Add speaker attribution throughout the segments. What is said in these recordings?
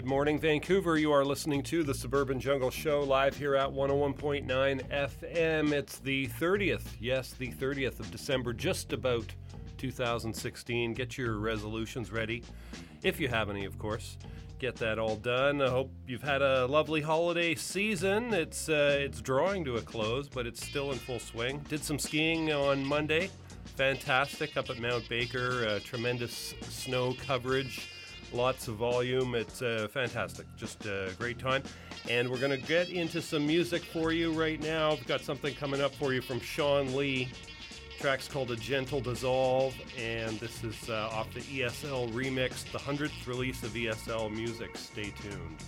Speaker 1: Good morning, Vancouver. You are listening to the Suburban Jungle Show live here at 101.9 FM. It's the 30th, yes, the 30th of December, just about 2016. Get your resolutions ready, if you have any, of course. Get that all done. I hope you've had a lovely holiday season. It's uh, it's drawing to a close, but it's still in full swing. Did some skiing on Monday. Fantastic up at Mount Baker. Uh, tremendous snow coverage lots of volume. It's uh, fantastic, just a great time. And we're going to get into some music for you right now. I've got something coming up for you from Sean Lee. Track's called A Gentle Dissolve, and this is uh, off the ESL remix, the 100th release of ESL music. Stay tuned.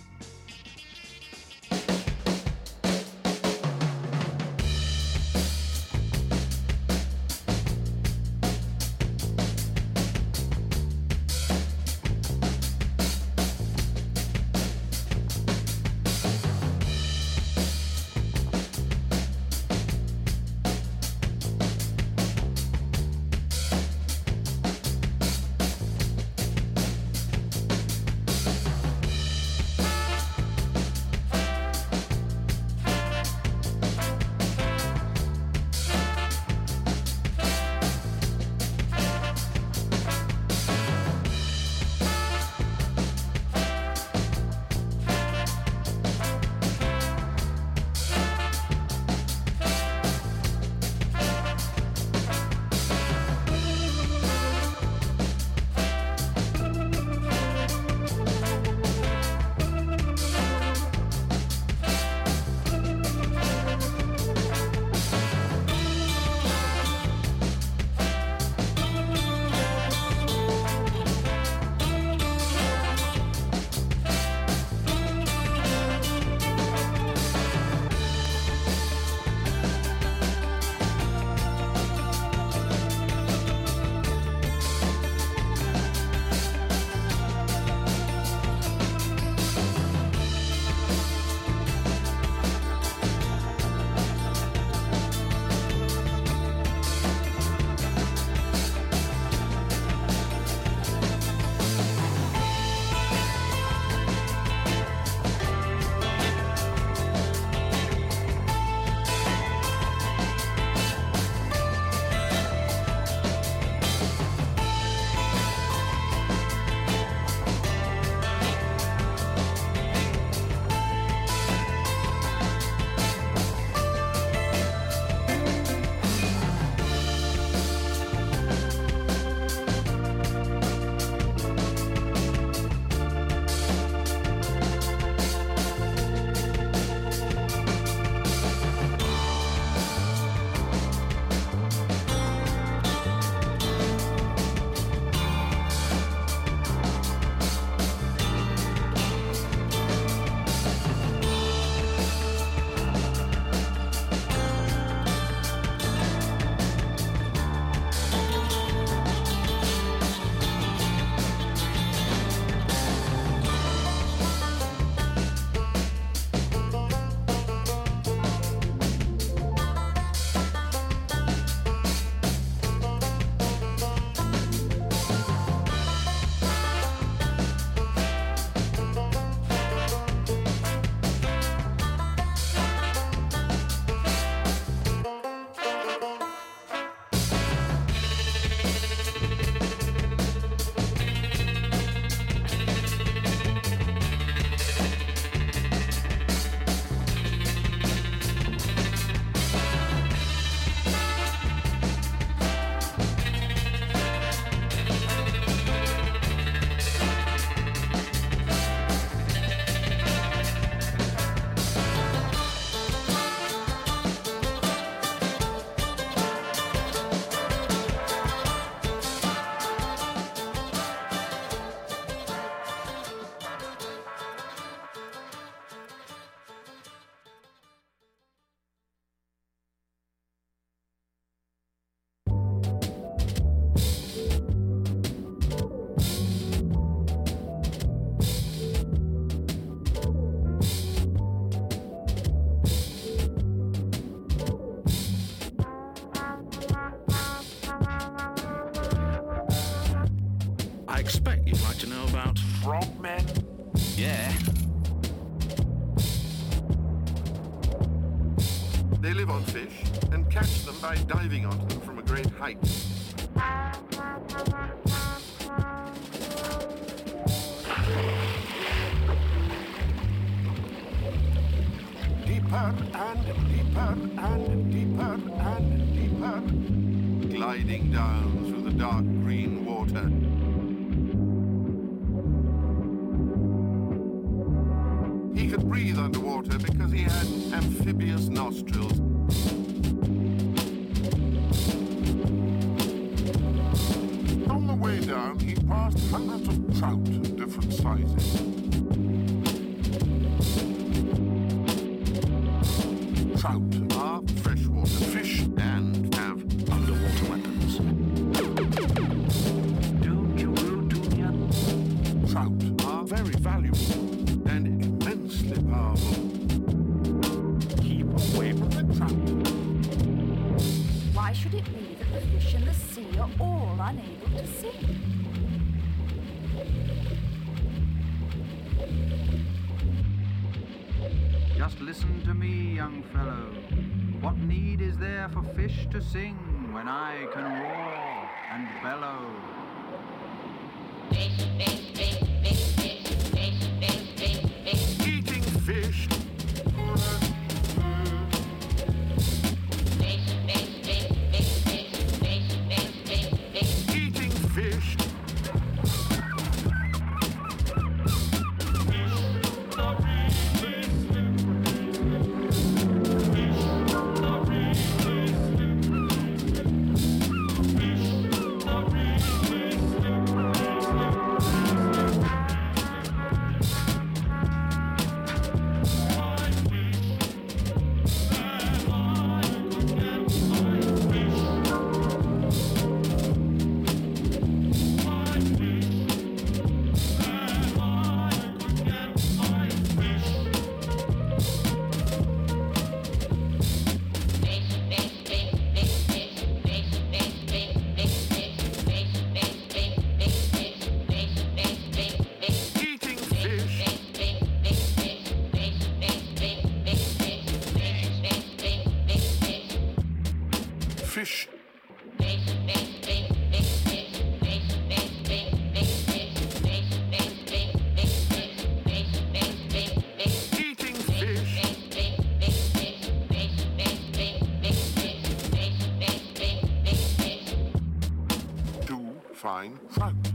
Speaker 2: fine Fine.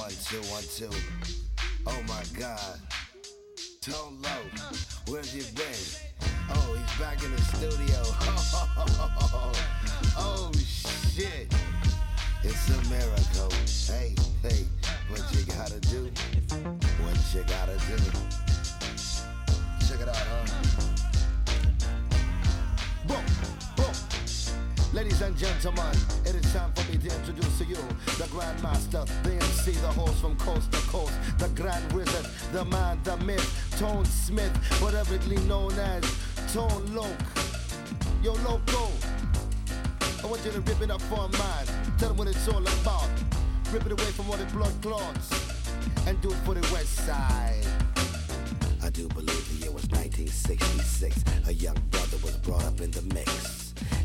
Speaker 3: One, two, one, two. Oh my God. Tone Loc. Where's you been? Oh, he's back in the studio. oh shit. It's a miracle. Hey, hey, what you gotta do? What you gotta do? Check it out, huh? Ladies and gentlemen, it is time for me to introduce to you the Grandmaster, the MC, the host from coast to coast, the Grand Wizard, the man, the myth, Tone Smith, whateverly known as Tone Loc. Yo, Loco, I want you to rip it up for a man. Tell them what it's all about. Rip it away from all the blood clots and do it for the west side. I do believe the year was 1966. A young brother was brought up in the mix.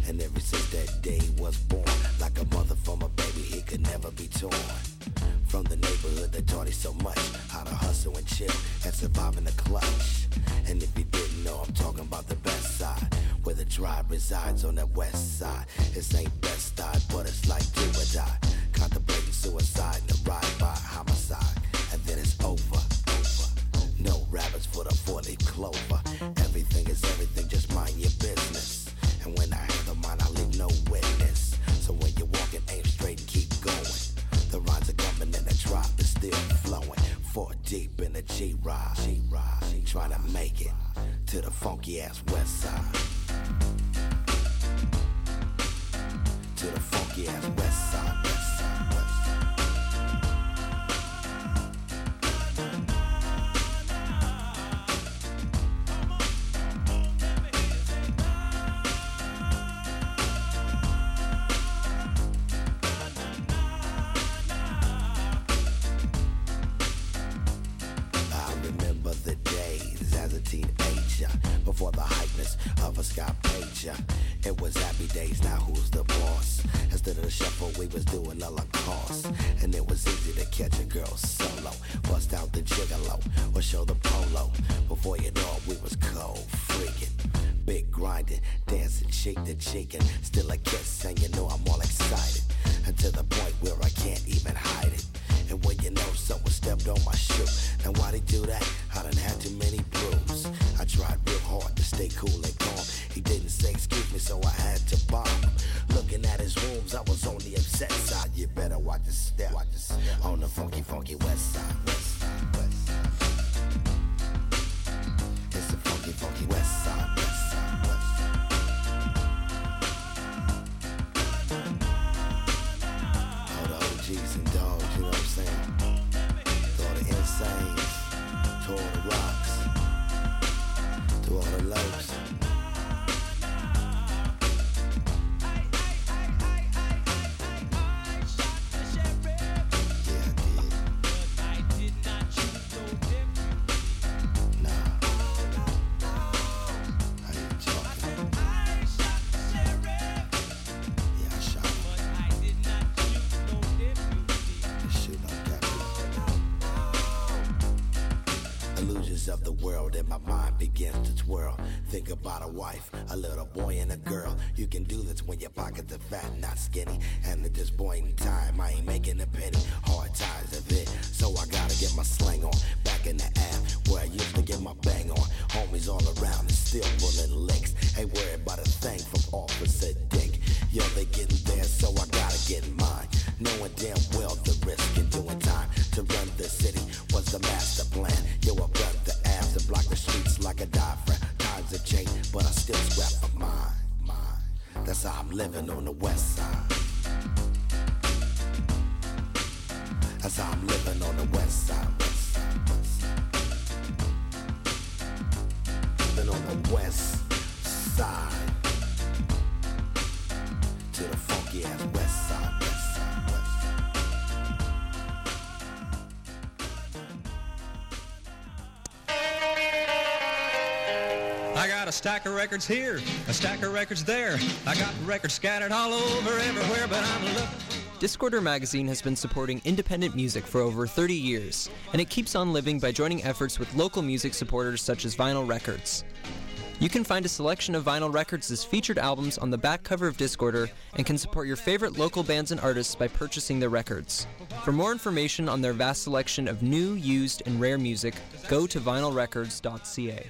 Speaker 3: And ever since that day was born, like a mother from a baby, he could never be torn. From the neighborhood that taught him so much how to hustle and chill and survive in the clutch. And if you didn't know, I'm talking about the best side, where the tribe resides on that west side. It ain't best side, but it's like do or die. Contemplating suicide and a ride by homicide, and then it's over. over. No rabbits for the four-leaf clover. Trying to make it to the funky ass west side. To the funky ass. West twirl. Think about a wife, a little boy and a girl. You can do this when your pockets are fat, not skinny. And at this point in time, I ain't making a penny. Hard times of it, so I gotta get my slang
Speaker 4: stack of records here, a stack of records there. I got records scattered all over everywhere, but I'm looking.
Speaker 5: Discorder magazine has been supporting independent music for over 30 years, and it keeps on living by joining efforts with local music supporters such as Vinyl Records. You can find a selection of vinyl records featured albums on the back cover of Discorder and can support your favorite local bands and artists by purchasing their records. For more information on their vast selection of new, used, and rare music, go to vinylrecords.ca.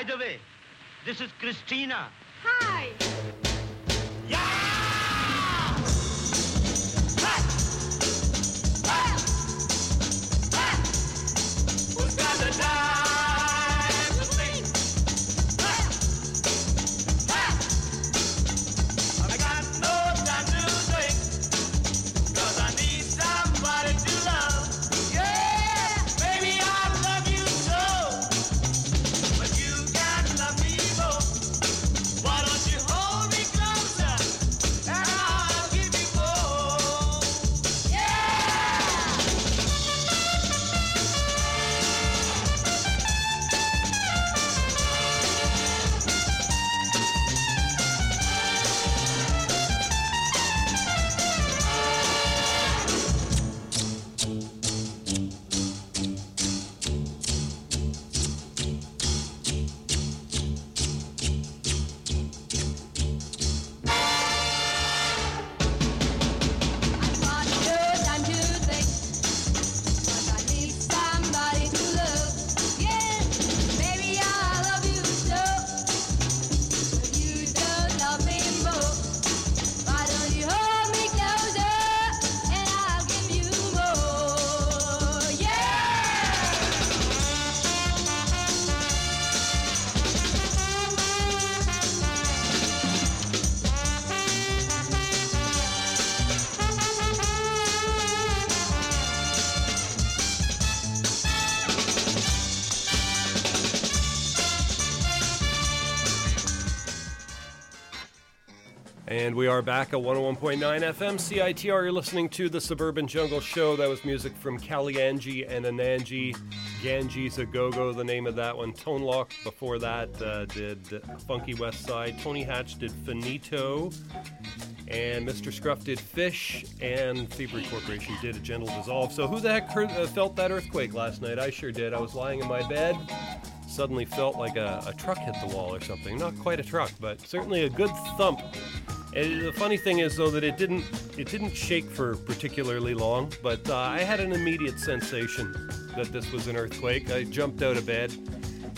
Speaker 6: By the way, this is Christina.
Speaker 7: Hi.
Speaker 6: Who's
Speaker 1: are back at 101.9 FM CITR. You're listening to the Suburban Jungle Show. That was music from Kalyanji and Anandji. Ganji's a Go Go, the name of that one. Tone Loc before that uh, did Funky West Side. Tony Hatch did Finito. And Mr. Scruff did Fish. And Thievery Corporation did A Gentle Dissolve. So, who the heck heard, uh, felt that earthquake last night? I sure did. I was lying in my bed. Suddenly felt like a, a truck hit the wall or something. Not quite a truck, but certainly a good thump. And the funny thing is, though, that it didn't it didn't shake for particularly long, but uh, I had an immediate sensation that this was an earthquake. I jumped out of bed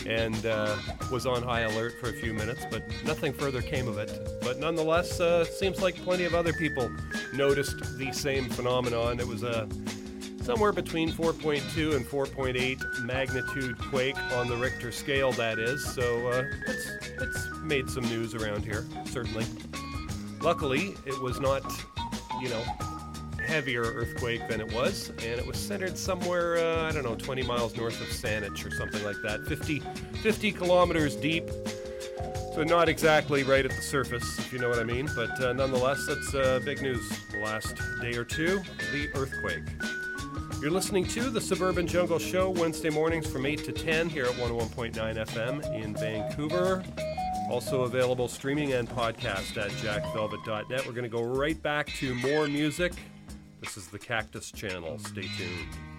Speaker 1: and uh, was on high alert for a few minutes, but nothing further came of it. But nonetheless, uh, seems like plenty of other people noticed the same phenomenon. It was a somewhere between 4.2 and 4.8 magnitude quake on the Richter scale, that is. So uh, it's it's made some news around here, certainly. Luckily, it was not, you know, heavier earthquake than it was, and it was centered somewhere, uh, I don't know, 20 miles north of Saanich or something like that, 50, 50 kilometers deep. So not exactly right at the surface, if you know what I mean, but uh, nonetheless, that's uh, big news the last day or two, the earthquake. You're listening to the Suburban Jungle Show Wednesday mornings from 8 to 10 here at 101.9 FM in Vancouver. Also available streaming and podcast at jackvelvet.net. We're going to go right back to more music. This is the Cactus Channel. Stay tuned.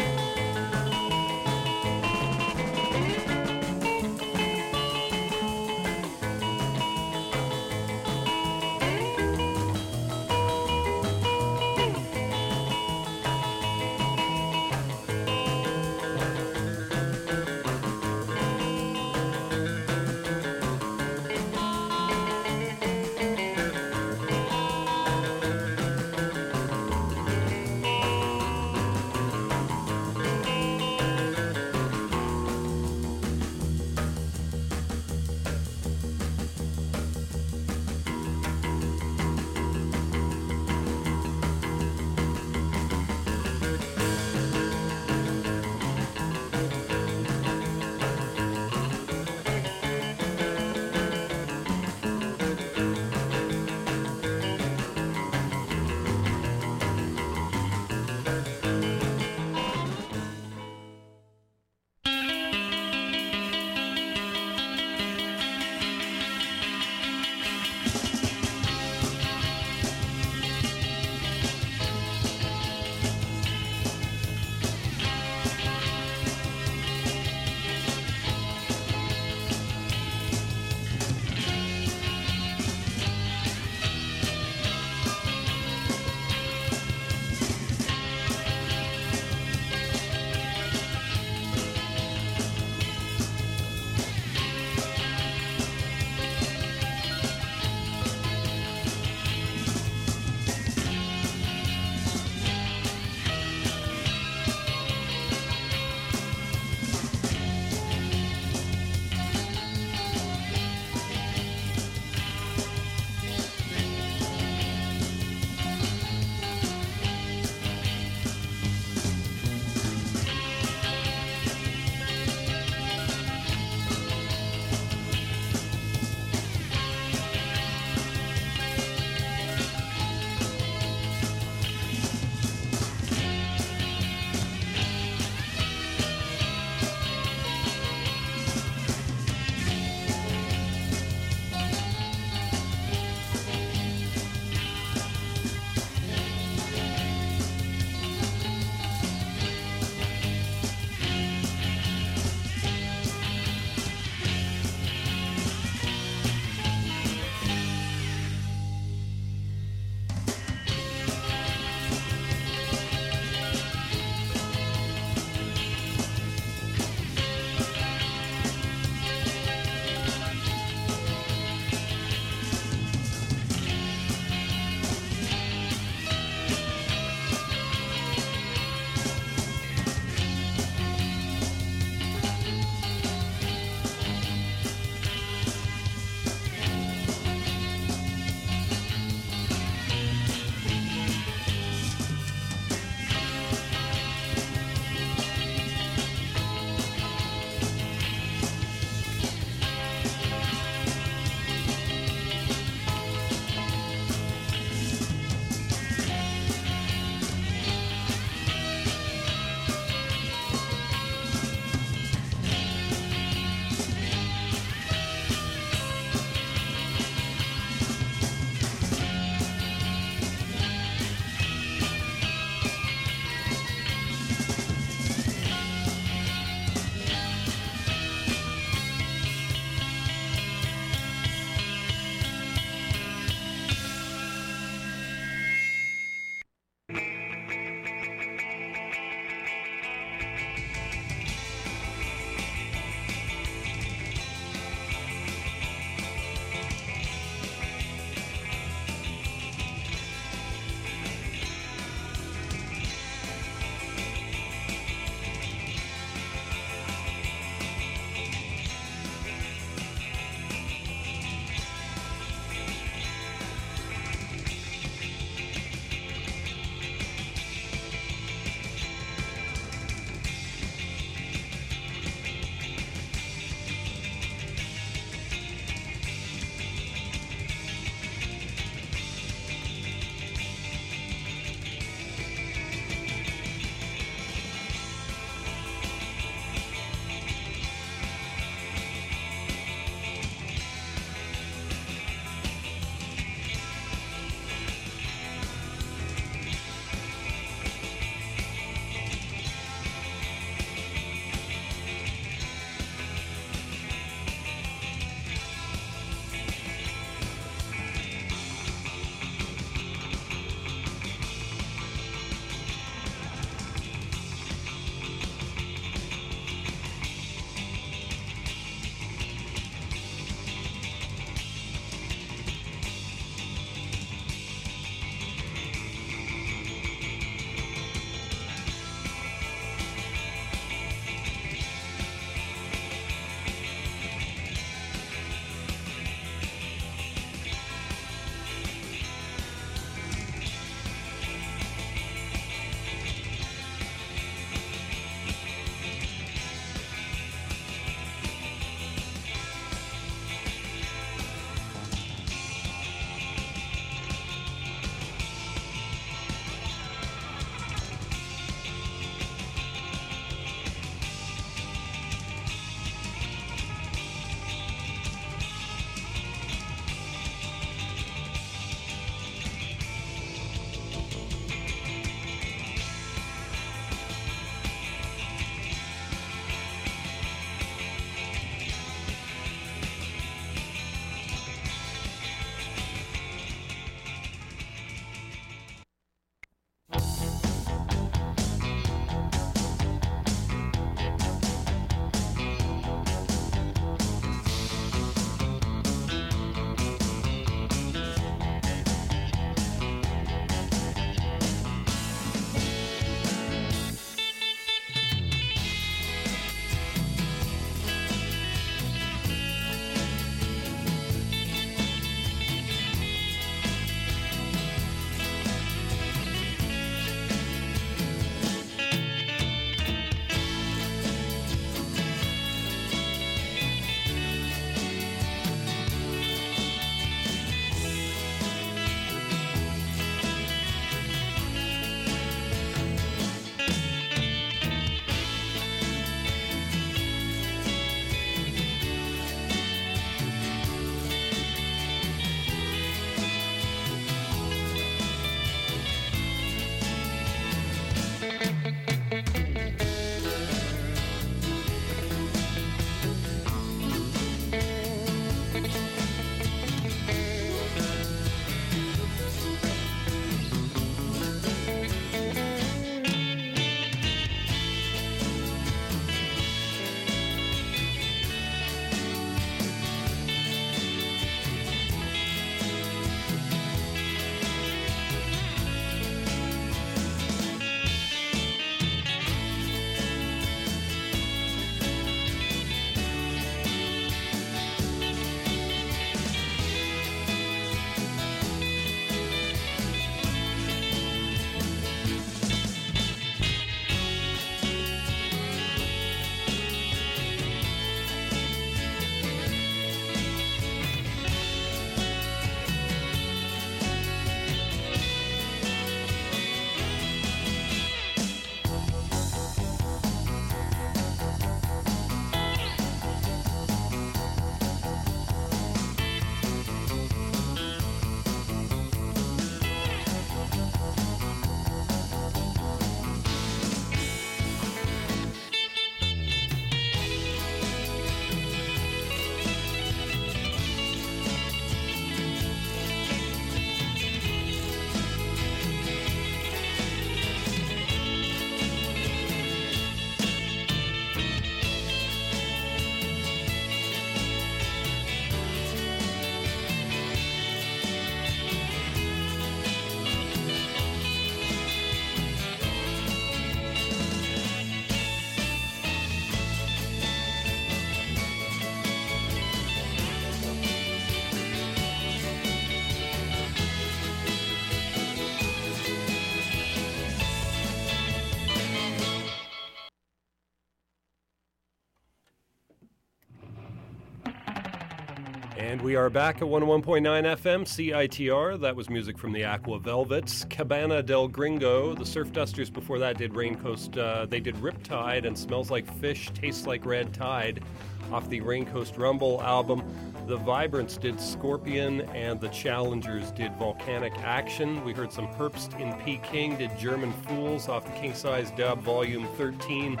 Speaker 1: We are back at 101.9 FM CITR. That was music from the Aqua Velvets. Cabana del Gringo. The Surf Dusters before that did Raincoast. Uh, they did Riptide and Smells Like Fish, Tastes Like Red Tide off the Raincoast Rumble album. The Vibrants did Scorpion and the Challengers did Volcanic Action. We heard some Herbst in Peking did German Fools off the King Size Dub Volume 13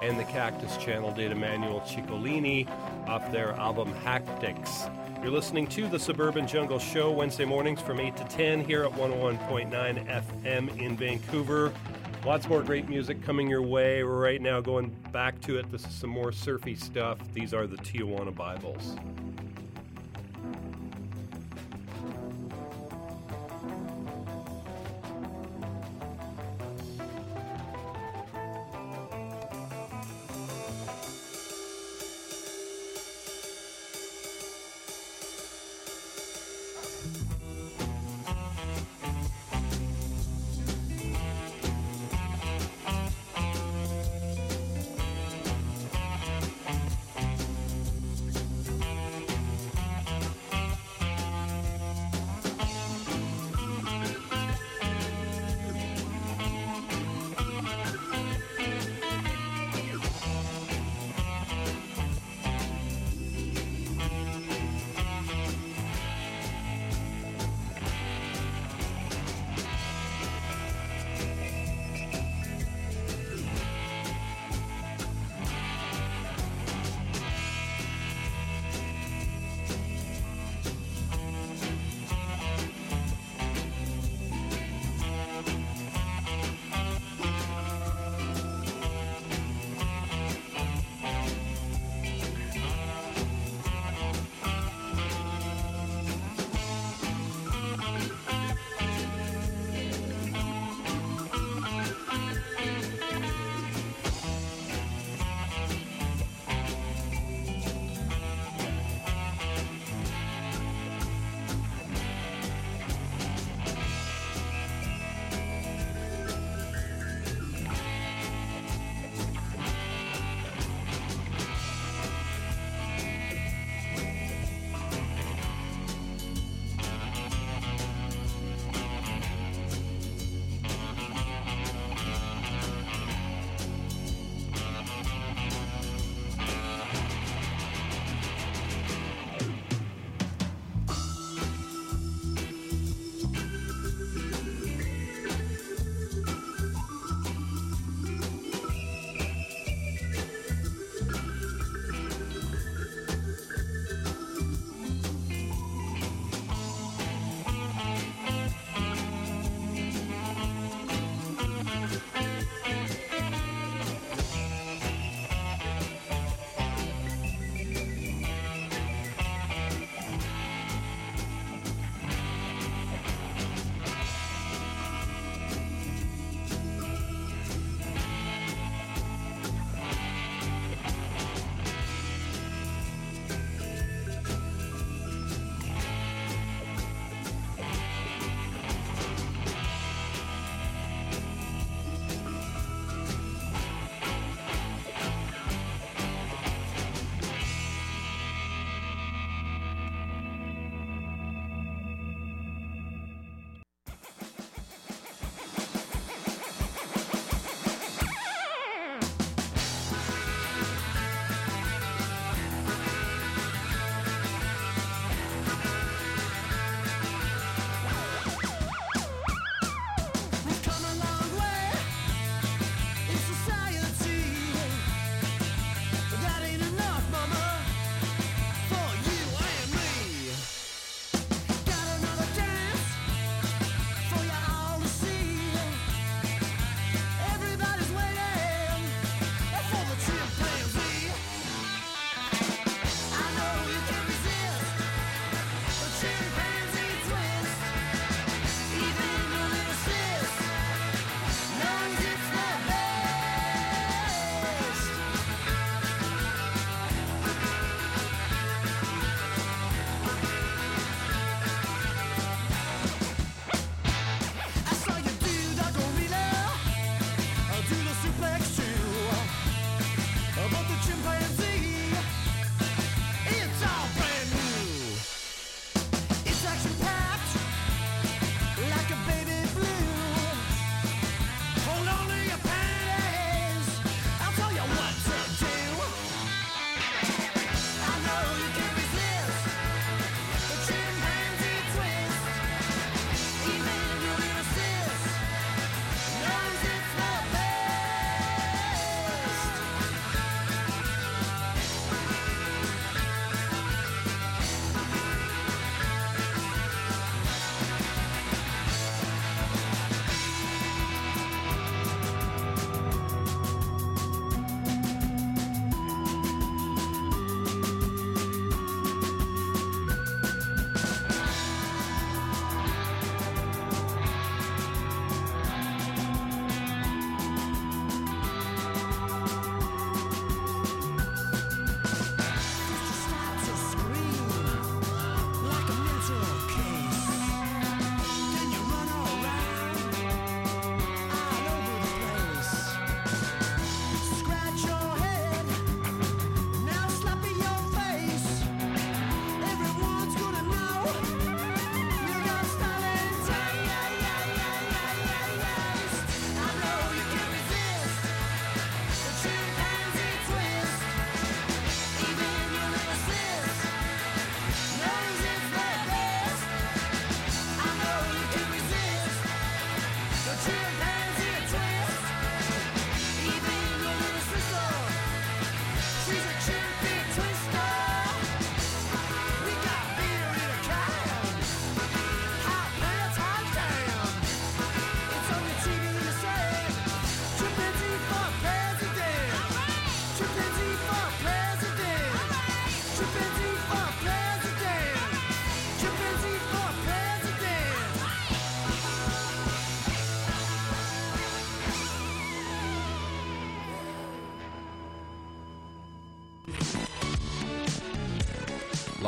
Speaker 1: and the Cactus Channel did Emmanuel Ciccolini off their album Haptics. You're listening to the Suburban Jungle Show Wednesday mornings from 8 to 10 here at 101.9 FM in Vancouver. Lots more great music coming your way. Right now going back to it. This is some more surfy stuff. These are the Tijuana Bibles.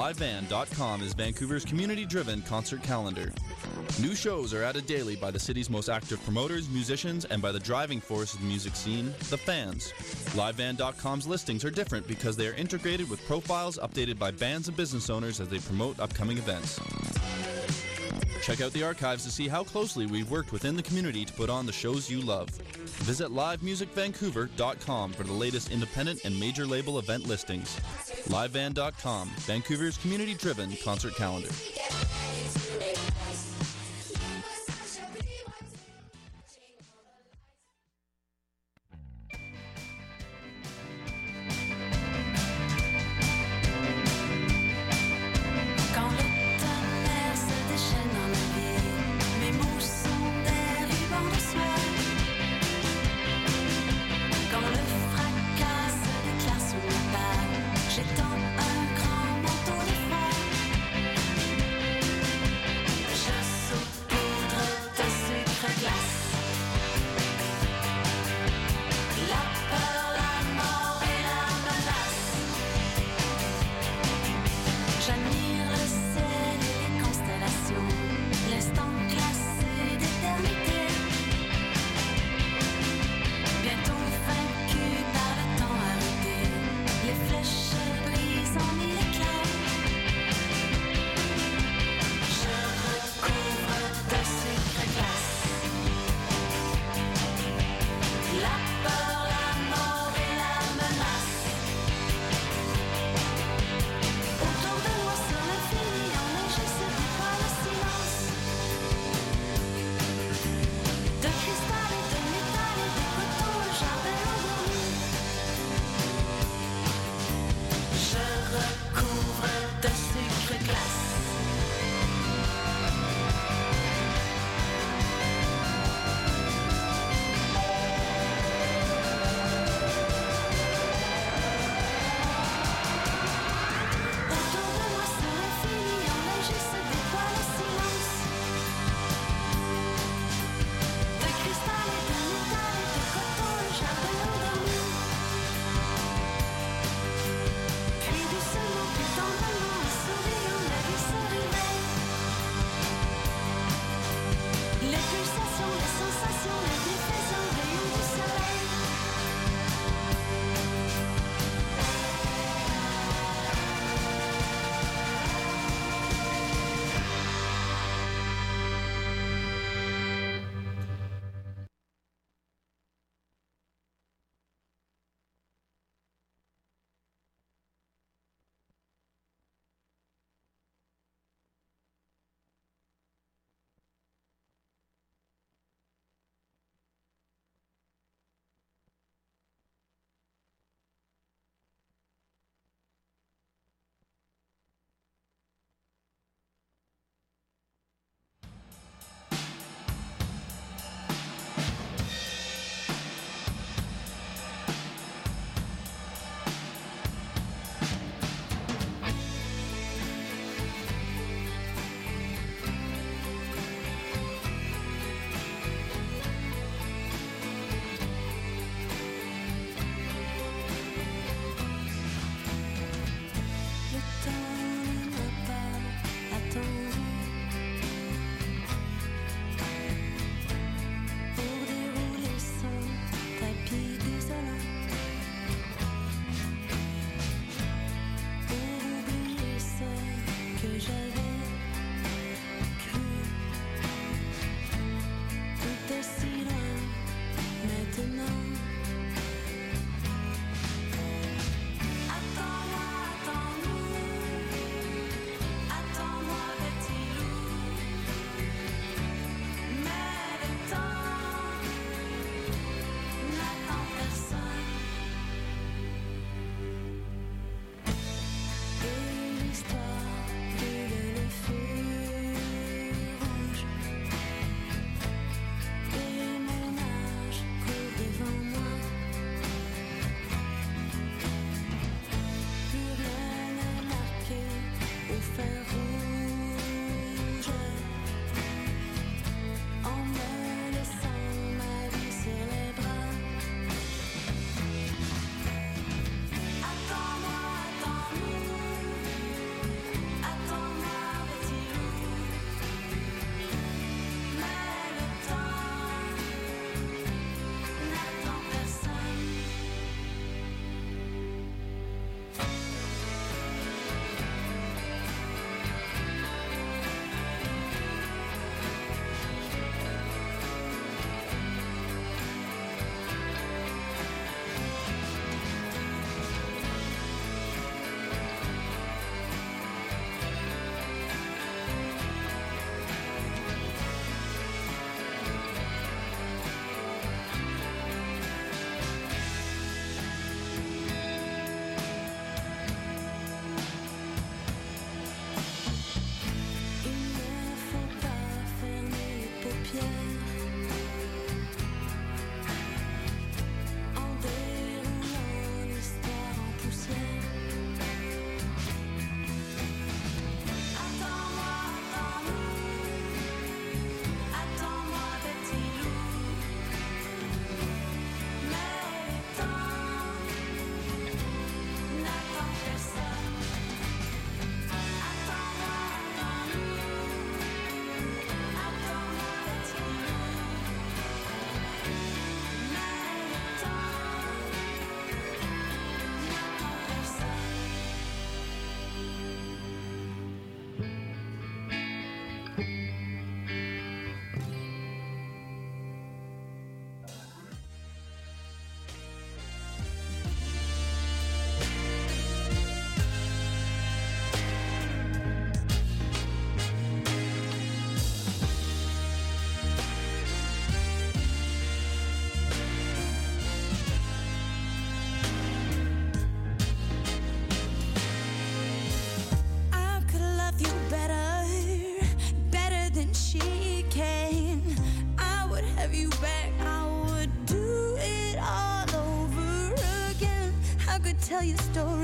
Speaker 8: LiveVan.com is Vancouver's community driven concert calendar. New shows are added daily by the city's most active promoters, musicians, and by the driving force of the music scene, the fans. LiveVan.com's listings are different because they are integrated with profiles updated by bands and business owners as they promote upcoming events. Check out the archives to see how closely we've worked within the community to put on the shows you love. Visit livemusicvancouver.com for the latest independent and major label event listings. LiveVan.com, Vancouver's community driven concert calendar.
Speaker 9: You stories,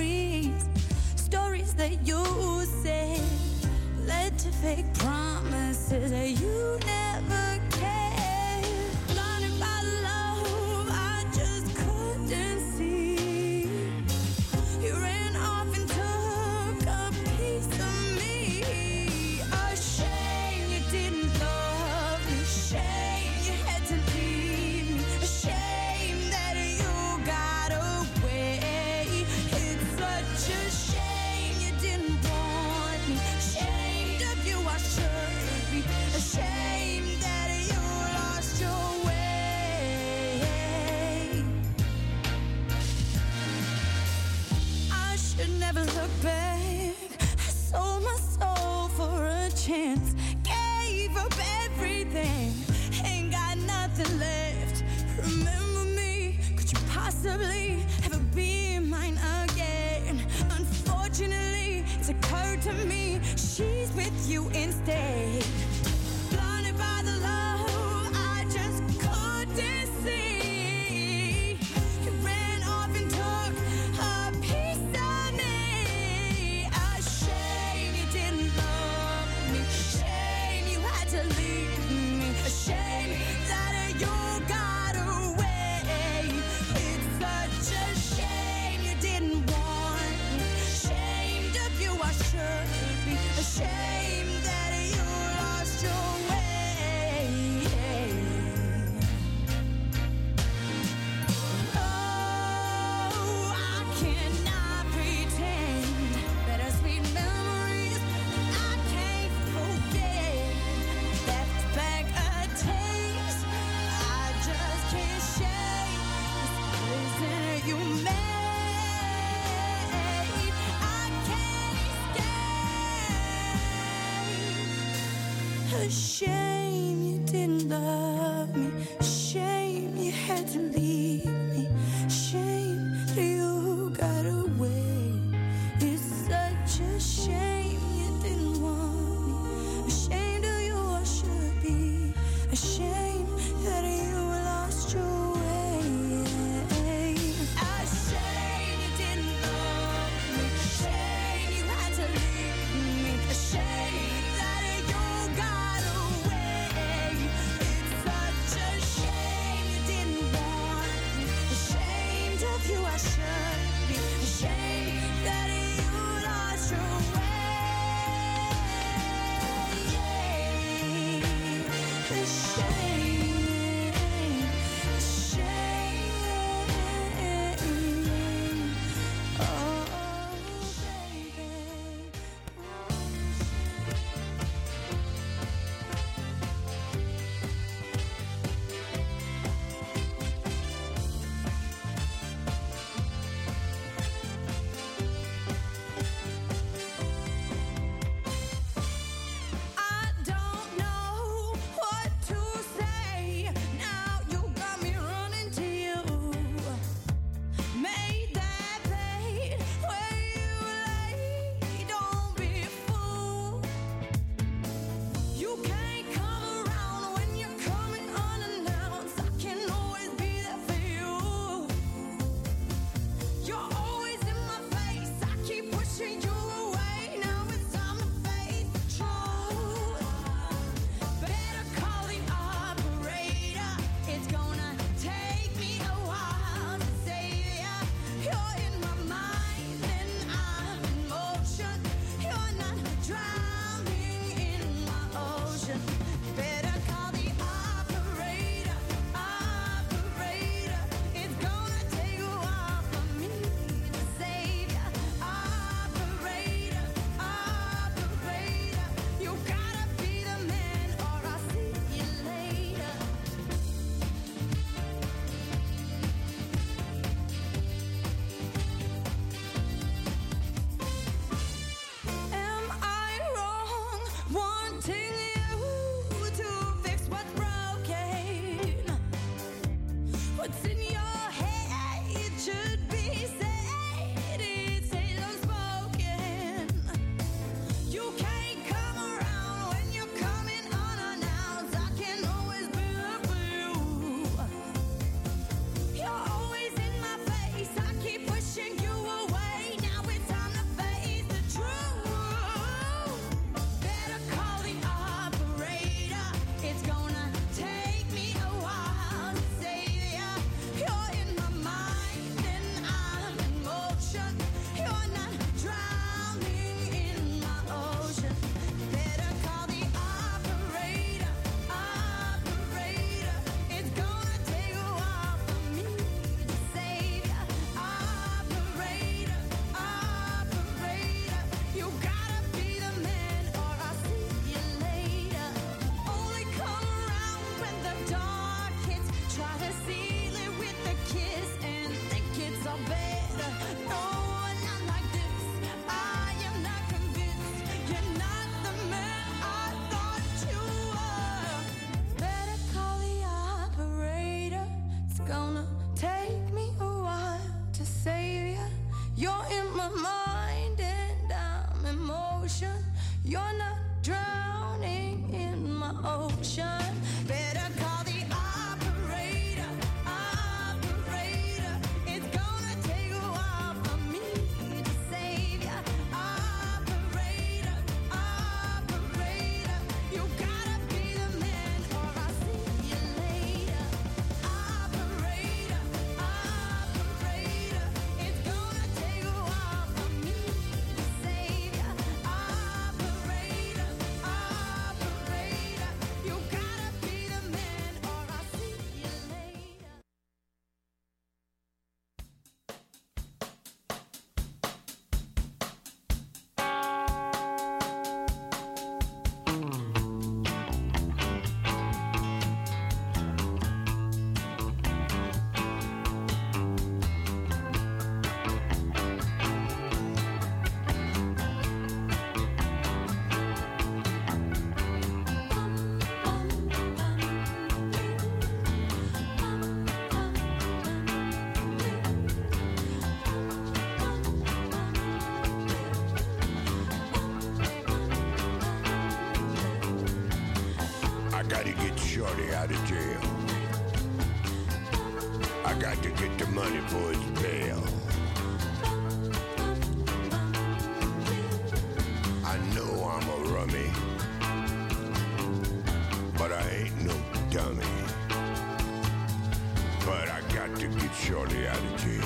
Speaker 9: of
Speaker 10: jail.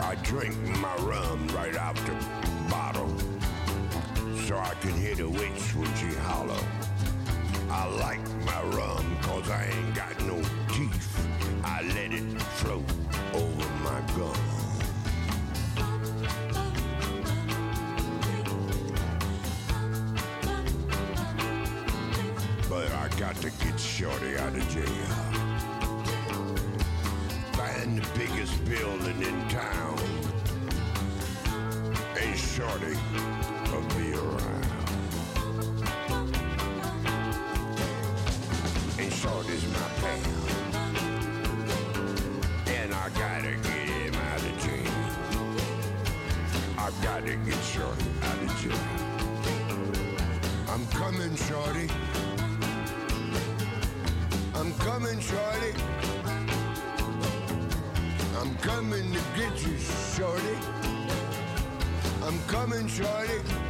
Speaker 10: I drink my rum right out the bottle so I can hear the witch when she holler. I like my rum cause I ain't got Shorty of jail. I'm coming, Shorty. I'm coming, Shorty. I'm coming to get you, Shorty. I'm coming, Shorty.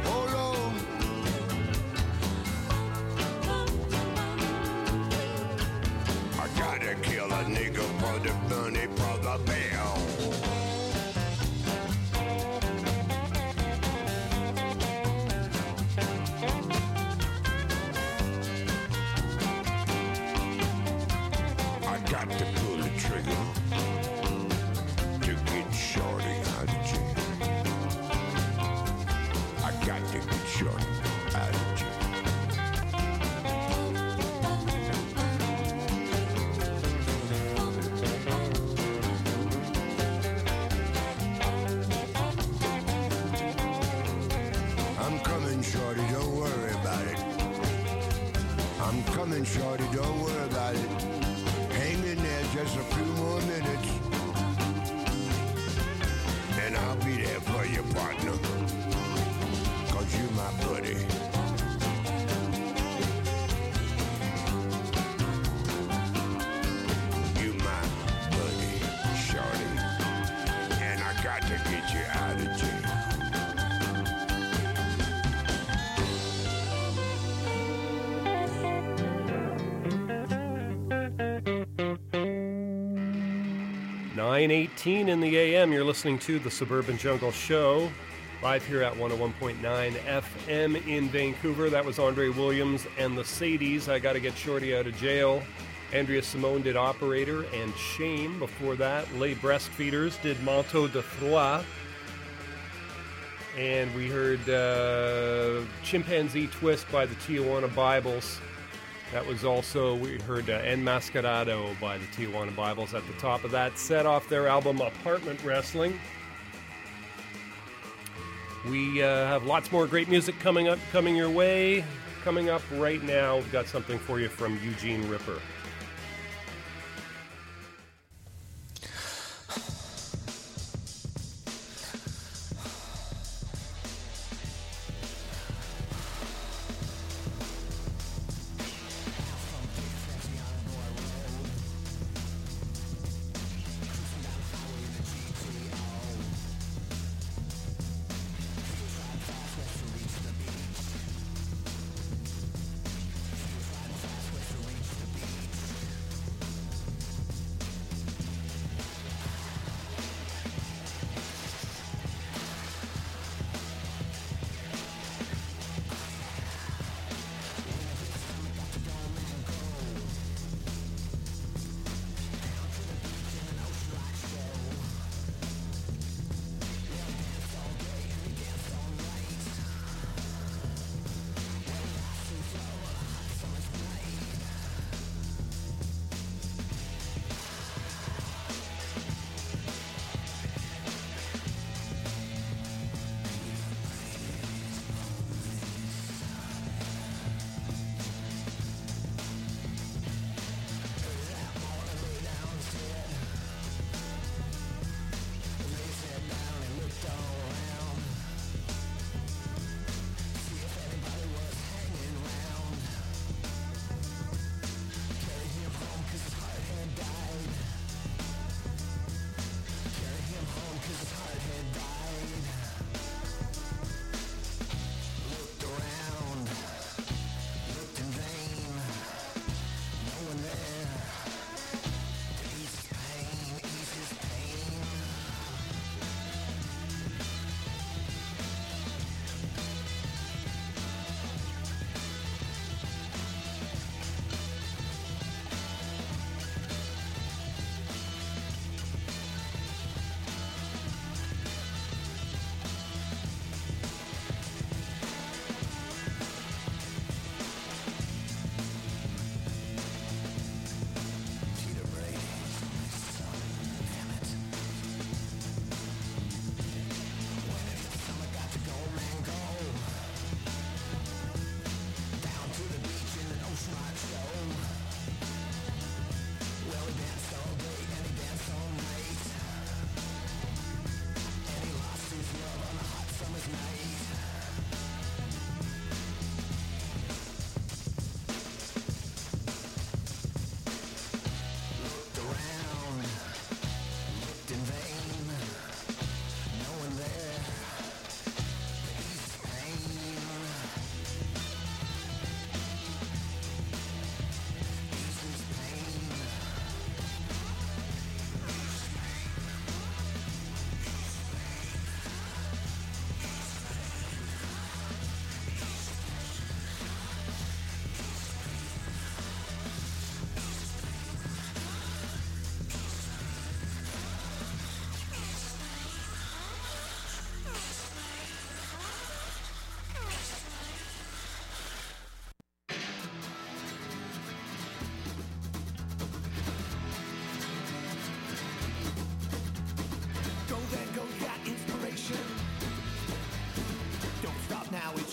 Speaker 10: 918 in
Speaker 1: the AM. You're listening to the Suburban Jungle Show live here at 101.9 FM in Vancouver. That was Andre Williams and the Sadies. I got to get Shorty out of jail. Andrea Simone did Operator and Shame. Before that, Les Breastfeeders did Manteau de Froid. And we heard uh, Chimpanzee Twist by the Tijuana Bibles. That was also, we heard uh, Enmascarado by the Tijuana Bibles at the top of that set off their album Apartment Wrestling. We uh, have lots more great music coming up, coming your way. Coming up right now, we've got something for you from Eugene Ripper.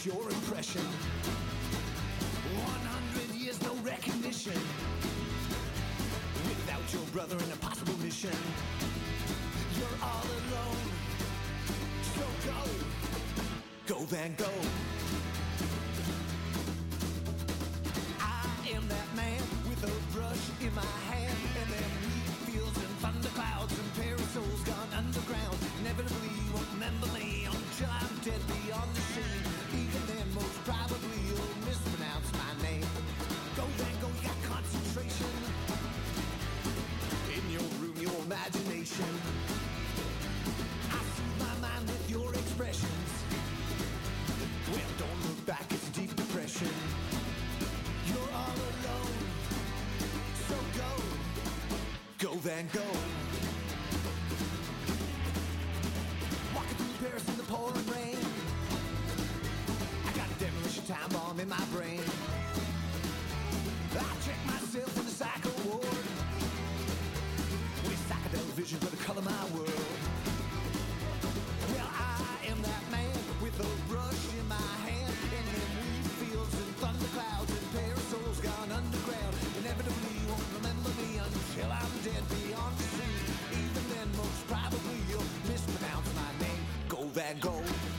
Speaker 11: your impression. 100 years, no recognition. Without your brother in a possible mission, you're all alone. So go, go Van Gogh. I am that man with a brush in my hand, and then wheat fields and thunderclouds and parasols gone underground. Inevitably, won't remember me until I'm dead beyond the sea. I soothe my mind with your expressions. Well, don't look back, it's deep depression. You're all alone, so go, go Van Gogh. Walking through Paris in the pouring rain. I got a demolition time bomb in my brain. colors, you better color my world. Well, I am that man with a brush in my hand, and then wheat fields and thunderclouds and parasols gone underground. Inevitably, you won't remember me until I'm dead beyond the sea. Even then, most probably you'll mispronounce my name. Go Van Gogh.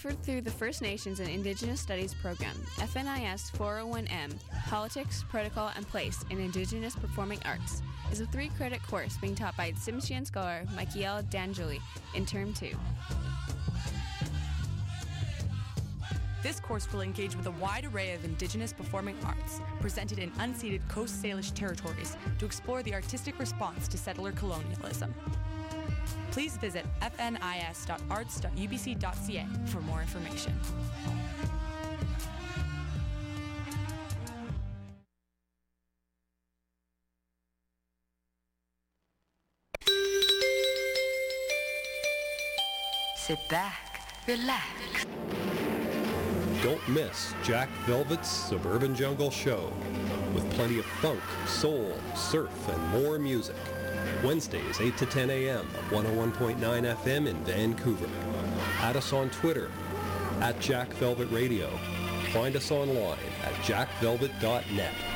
Speaker 12: offered through the First Nations and Indigenous Studies Program, FNIS 401M, Politics, Protocol, and Place in Indigenous Performing Arts, is a three credit course being taught by Tsimshian scholar Mique'l Dangeli in Term 2.
Speaker 13: This course will engage with a wide array of Indigenous performing arts presented in unceded Coast Salish territories to explore the artistic response to settler colonialism. Please visit fnis.arts.ubc.ca for more information.
Speaker 14: Sit back, relax.
Speaker 1: Don't miss Jack Velvet's Suburban Jungle Show with plenty of funk, soul, surf, and more music. Wednesdays, 8 to 10 a.m. 101.9 FM in Vancouver. Add us on Twitter at Jack Velvet Radio. Find us online at jackvelvet.net.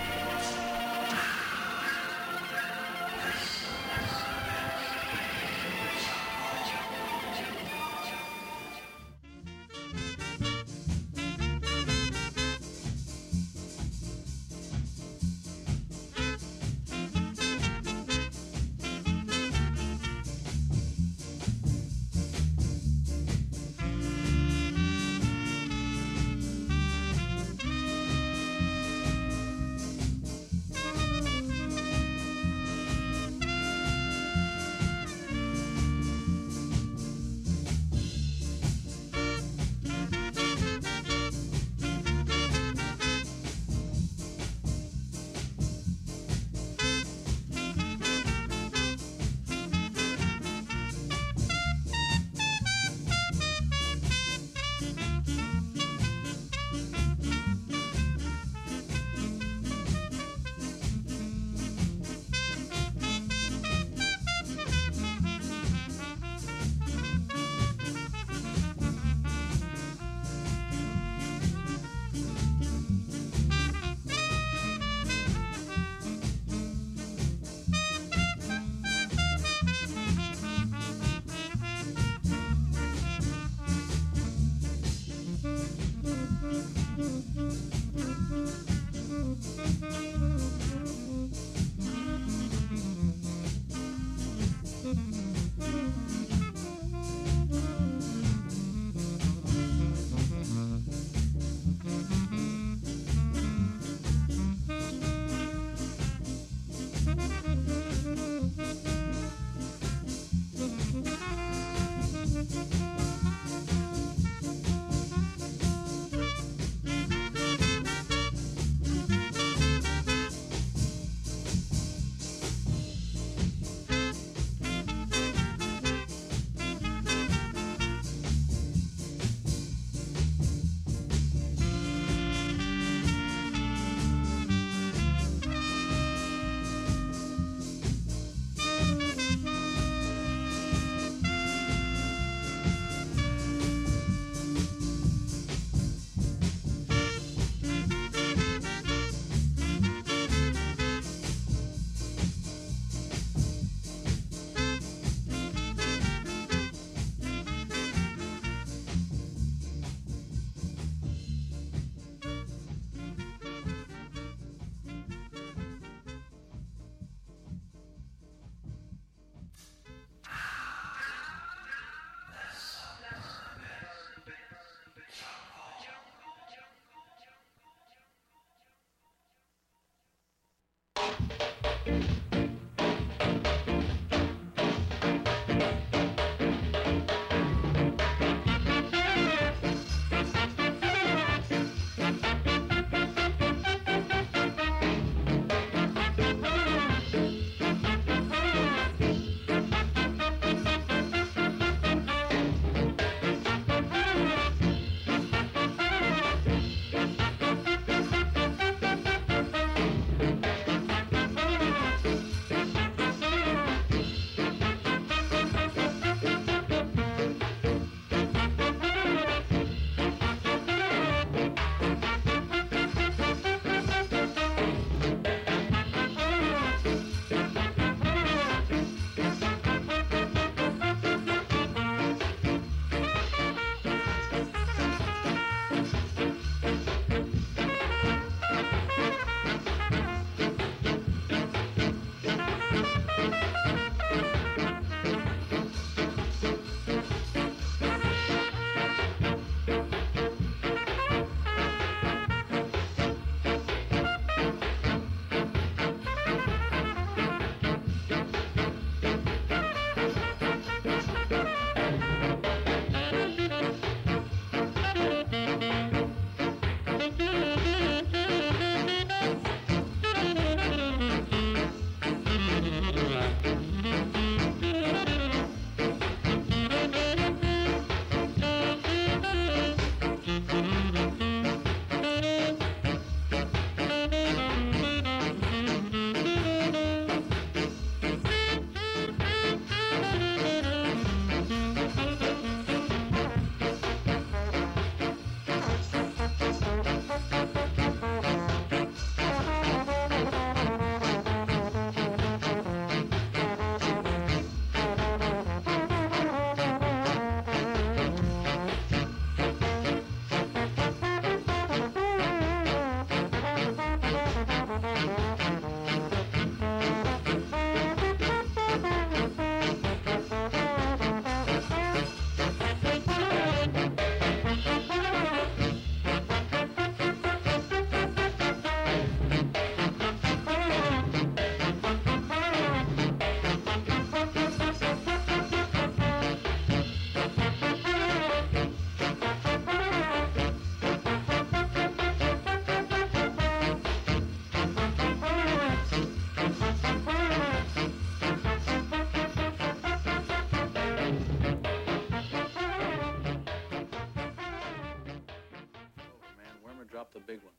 Speaker 15: drop the big one.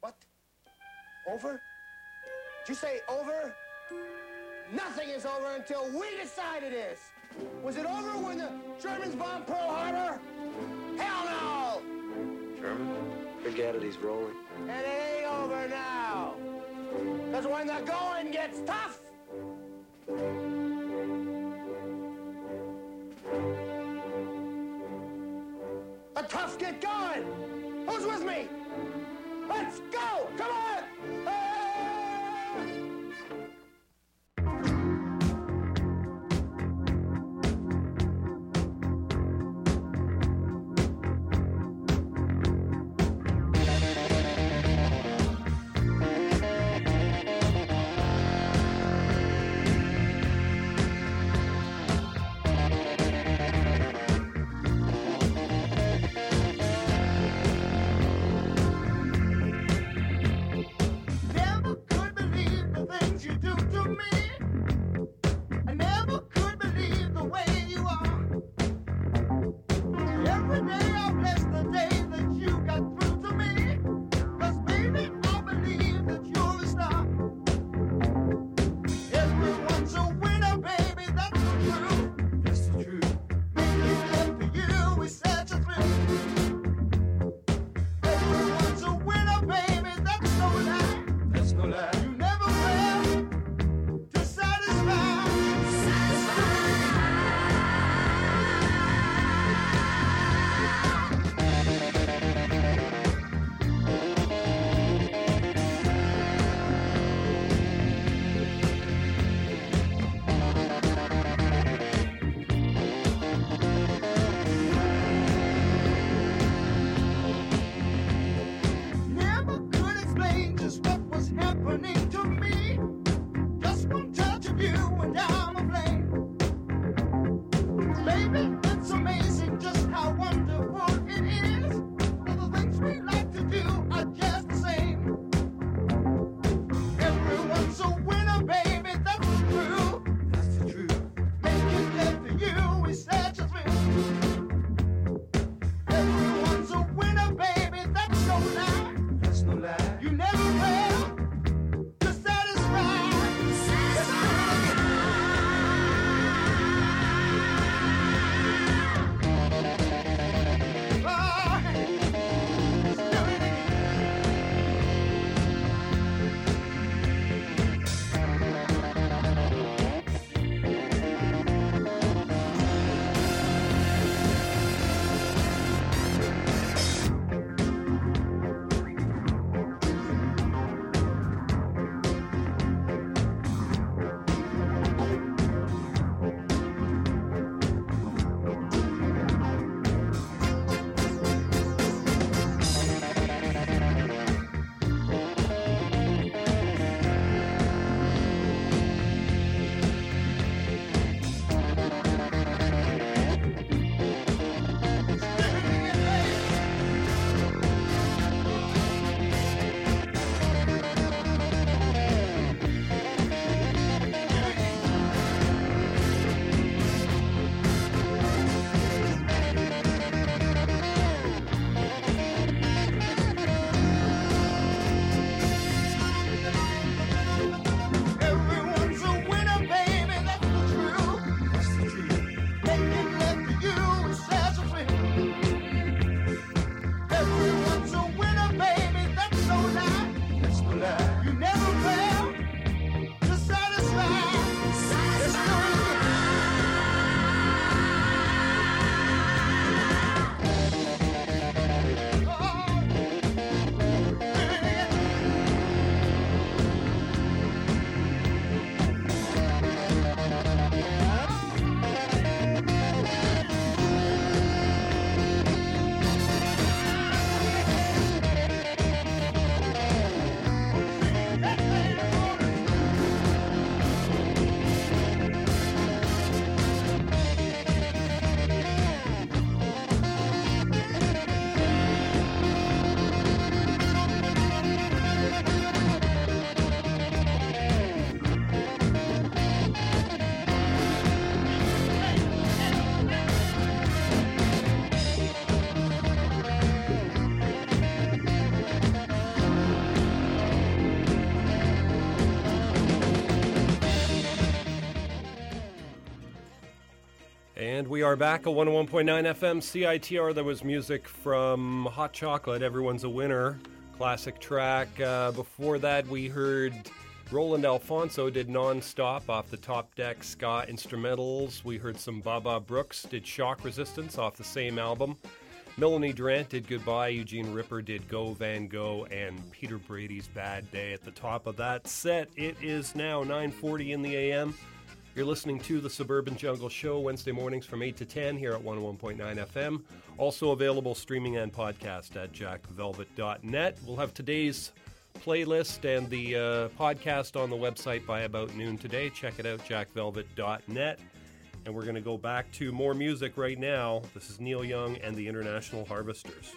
Speaker 16: What? Over? Did you say over? Nothing is over until we decide it is. Was it over when the Germans bombed Pearl Harbor? Hell no!
Speaker 14: German? Forget it, he's rolling.
Speaker 16: And it ain't over now. Because when the going gets tough, the tough get going. Who's with me? Let's go! Come on! Ah!
Speaker 1: We are back at 101.9 FM CITR. There was music from Hot Chocolate, Everyone's a Winner, classic track. Uh, before that, we heard Roland Alphonso did Non-Stop off the Top Deck Ska instrumentals. We heard some Baba Brooks did Shock Resistance off the same album. Melanie Durant did Goodbye. Eugene Ripper did Go Van Gogh, and Peter Brady's Bad Day at the top of that set. It is now 9:40 in the AM. You're listening to the Suburban Jungle Show Wednesday mornings from 8 to 10 here at 101.9 FM. Also available streaming and podcast at jackvelvet.net. We'll have today's playlist and the uh, podcast on the website by about noon today. Check it out, jackvelvet.net. And we're going to go back to more music right now. This is Neil Young and the International Harvesters.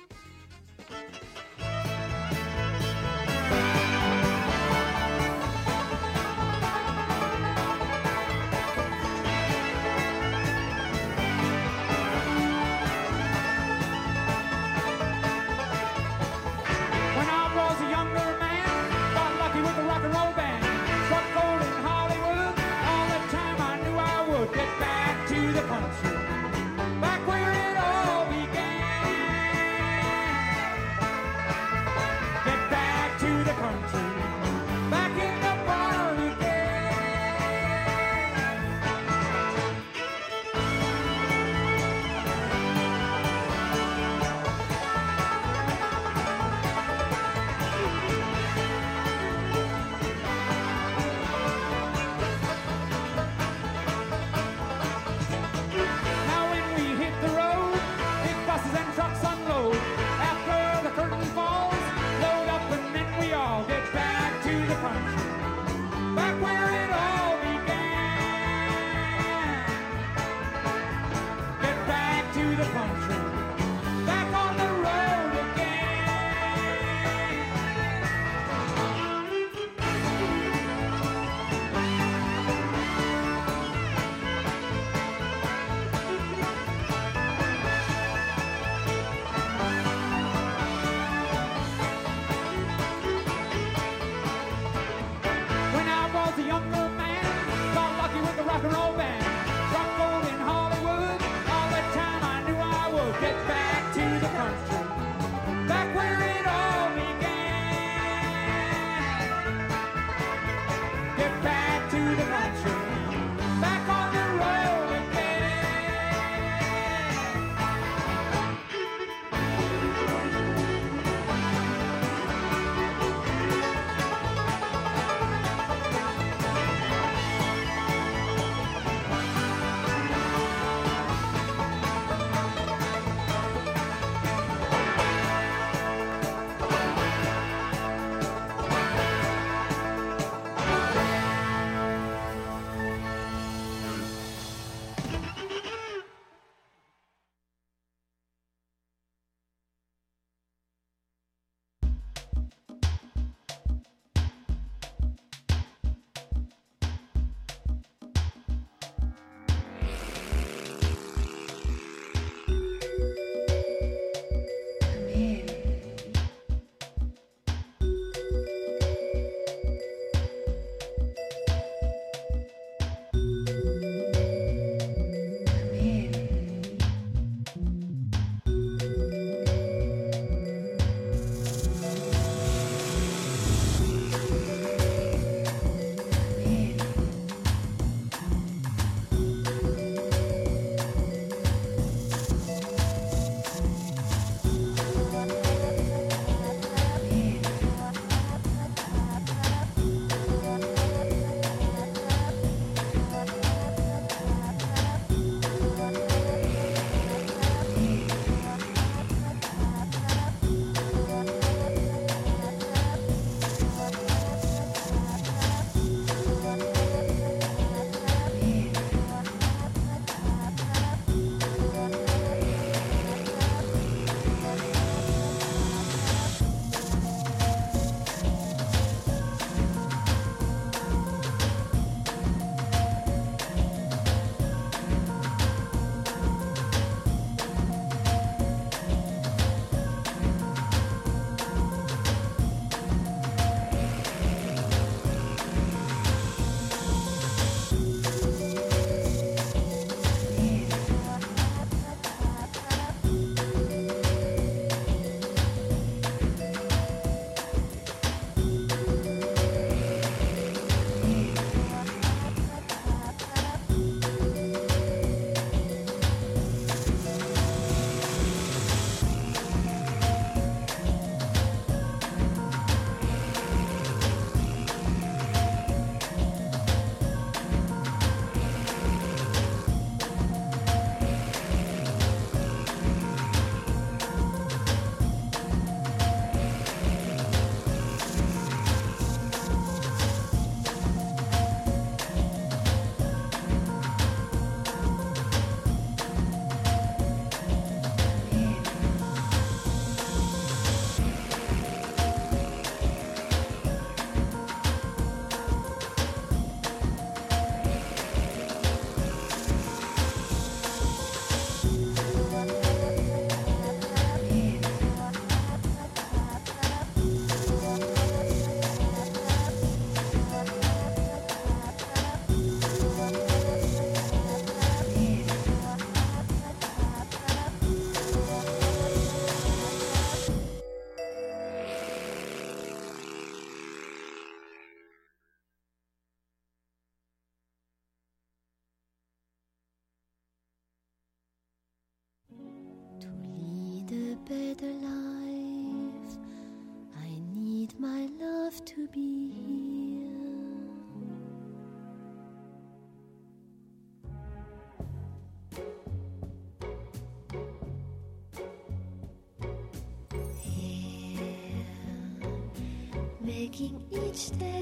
Speaker 17: each day.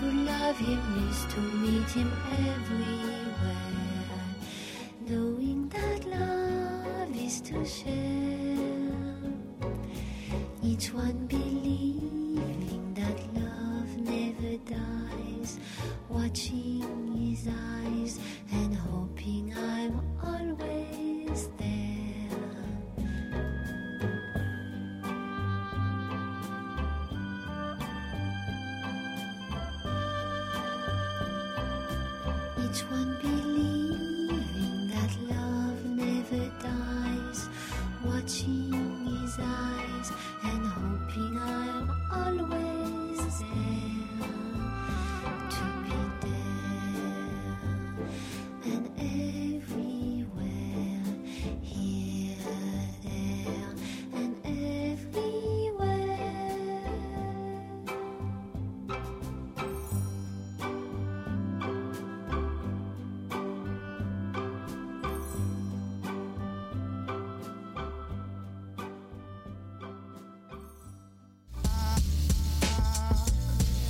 Speaker 17: to love him is to meet him everywhere, knowing that love is to share. Each one believing that love never dies, watching his eyes.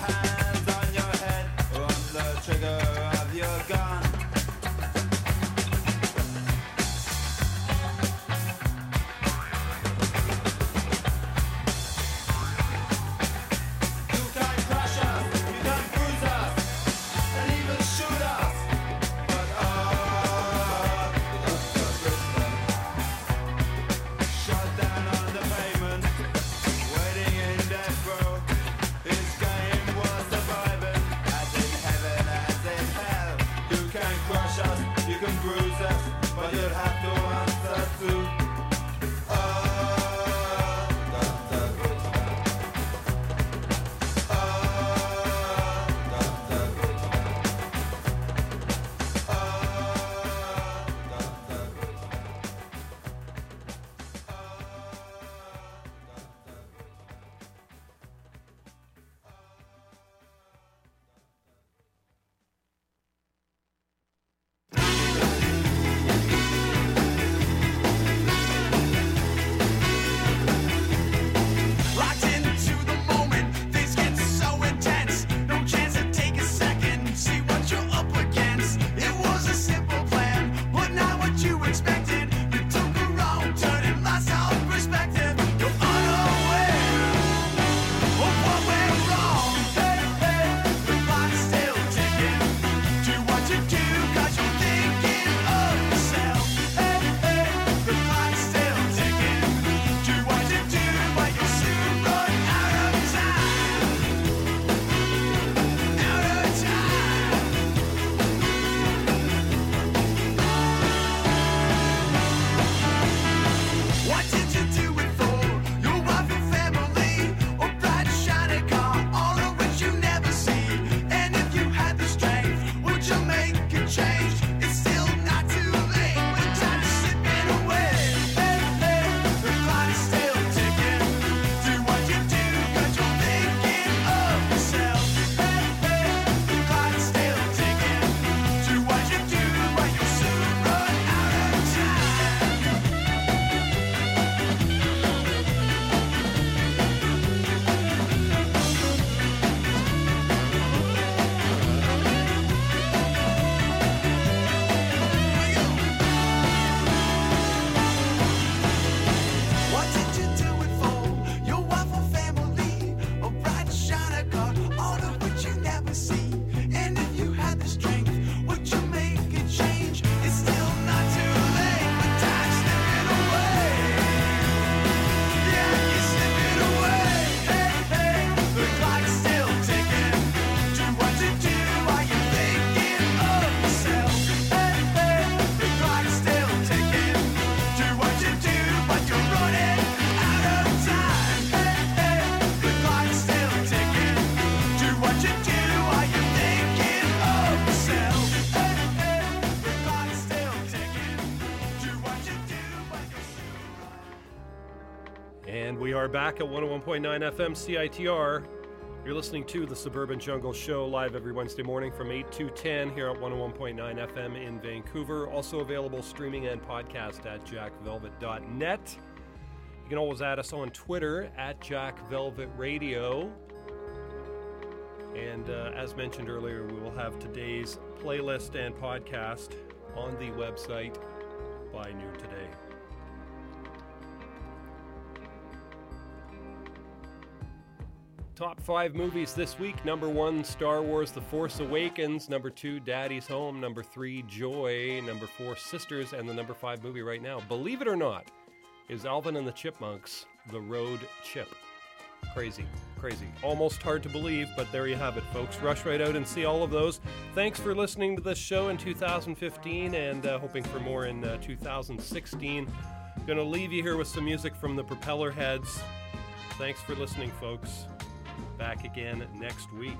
Speaker 18: behind. Are back at 101.9 FM CITR. You're listening to the Suburban Jungle Show live every Wednesday morning from 8 to 10 here at 101.9 FM in Vancouver. Also available streaming and podcast at jackvelvet.net. You can always add us on Twitter at jackvelvetradio. And uh, as mentioned earlier, we will have today's playlist and podcast on the website by noon today. Top five movies this week. Number one, Star Wars The Force Awakens. Number two, Daddy's Home. Number three, Joy. Number four, Sisters. And the number five movie right now, believe it or not, is Alvin and the Chipmunks The Road Chip. Crazy, crazy. Almost hard to believe, but there you have it, folks. Rush right out and see all of those. Thanks for listening to this show in 2015 and uh, hoping for more in uh, 2016. Gonna leave you here with some music from the Propeller Heads. Thanks for listening, folks. Back again next week.